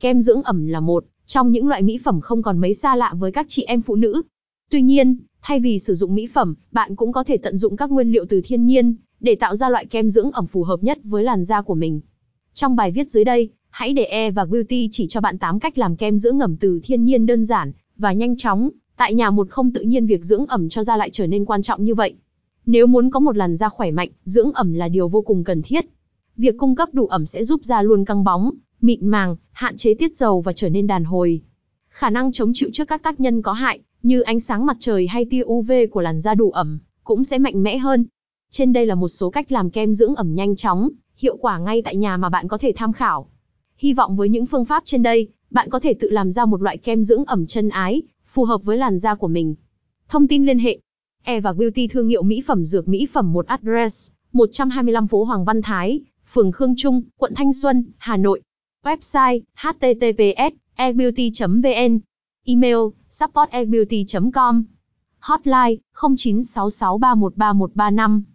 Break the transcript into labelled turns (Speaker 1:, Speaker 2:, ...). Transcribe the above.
Speaker 1: kem dưỡng ẩm là một trong những loại mỹ phẩm không còn mấy xa lạ với các chị em phụ nữ. Tuy nhiên, thay vì sử dụng mỹ phẩm, bạn cũng có thể tận dụng các nguyên liệu từ thiên nhiên để tạo ra loại kem dưỡng ẩm phù hợp nhất với làn da của mình. Trong bài viết dưới đây, hãy để E và Beauty chỉ cho bạn 8 cách làm kem dưỡng ẩm từ thiên nhiên đơn giản và nhanh chóng. Tại nhà một không tự nhiên việc dưỡng ẩm cho da lại trở nên quan trọng như vậy. Nếu muốn có một làn da khỏe mạnh, dưỡng ẩm là điều vô cùng cần thiết. Việc cung cấp đủ ẩm sẽ giúp da luôn căng bóng, mịn màng, hạn chế tiết dầu và trở nên đàn hồi. Khả năng chống chịu trước các tác nhân có hại, như ánh sáng mặt trời hay tia UV của làn da đủ ẩm, cũng sẽ mạnh mẽ hơn. Trên đây là một số cách làm kem dưỡng ẩm nhanh chóng, hiệu quả ngay tại nhà mà bạn có thể tham khảo. Hy vọng với những phương pháp trên đây, bạn có thể tự làm ra một loại kem dưỡng ẩm chân ái, phù hợp với làn da của mình. Thông tin liên hệ E và Beauty thương hiệu mỹ phẩm dược mỹ phẩm một address 125 phố Hoàng Văn Thái, phường Khương Trung, quận Thanh Xuân, Hà Nội. Website https ebeauty.vn Email support com Hotline 0966313135